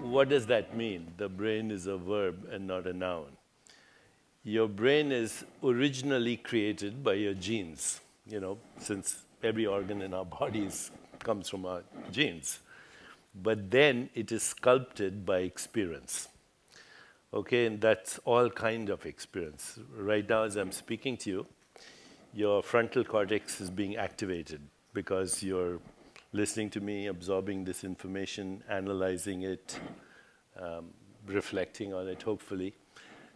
What does that mean? The brain is a verb and not a noun. Your brain is originally created by your genes, you know, since every organ in our bodies comes from our genes. But then it is sculpted by experience. Okay, and that's all kind of experience. Right now, as I'm speaking to you, your frontal cortex is being activated because you're listening to me, absorbing this information, analyzing it, um, reflecting on it, hopefully.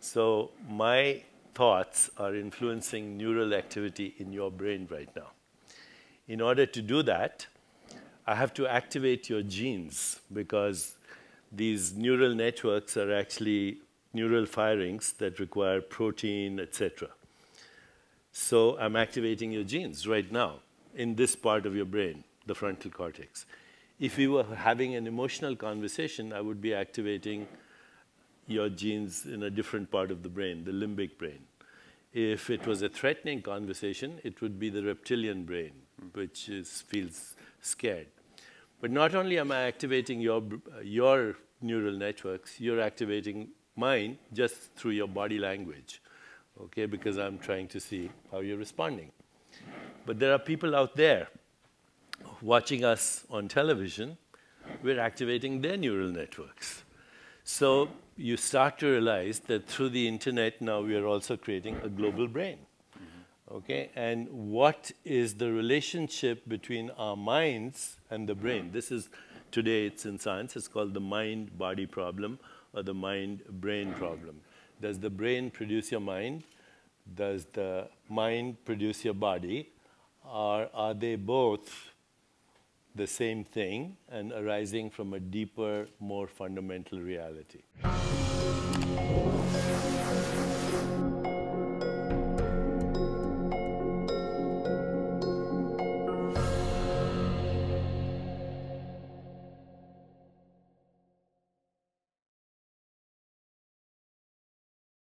So my thoughts are influencing neural activity in your brain right now. In order to do that, I have to activate your genes because these neural networks are actually neural firings that require protein, etc. So I'm activating your genes right now in this part of your brain, the frontal cortex. If we were having an emotional conversation, I would be activating your genes in a different part of the brain, the limbic brain. If it was a threatening conversation, it would be the reptilian brain, which is, feels scared. But not only am I activating your, your neural networks, you're activating mine just through your body language, okay, because I'm trying to see how you're responding. But there are people out there watching us on television, we're activating their neural networks. So you start to realize that through the internet now we are also creating a global brain. Okay, and what is the relationship between our minds and the brain? This is today it's in science, it's called the mind body problem or the mind brain problem. Does the brain produce your mind? Does the mind produce your body? Or are they both the same thing and arising from a deeper, more fundamental reality.